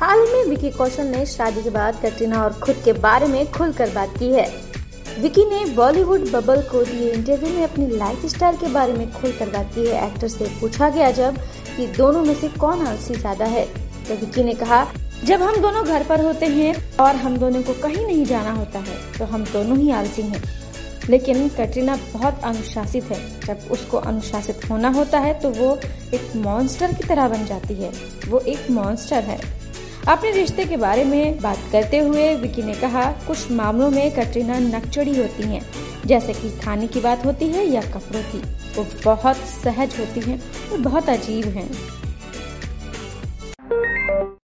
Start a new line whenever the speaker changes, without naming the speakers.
हाल ही में विकी कौशल ने शादी के बाद कटरीना और खुद के बारे में खुलकर बात की है। विकी ने बॉलीवुड बबल को दिए इंटरव्यू में अपनी लाइफ स्टाइल के बारे में खुलकर बात की है। एक्टर से पूछा गया जब कि दोनों में से कौन आलसी ज़्यादा है तो विकी ने कहा, जब हम दोनों घर पर होते हैं और हम दोनों को कहीं नहीं जाना होता है तो हम दोनों ही आलसी हैं। लेकिन कटरीना बहुत अनुशासित है। जब उसको अनुशासित होना होता है तो वो एक मॉन्स्टर की तरह बन जाती है। वो एक मॉन्स्टर है। अपने रिश्ते के बारे में बात करते हुए विकी ने कहा, कुछ मामलों में कटरीना नकचड़ी होती हैं, जैसे कि खाने की बात होती है या कपड़ों की। वो बहुत सहज होती हैं और बहुत अजीब हैं।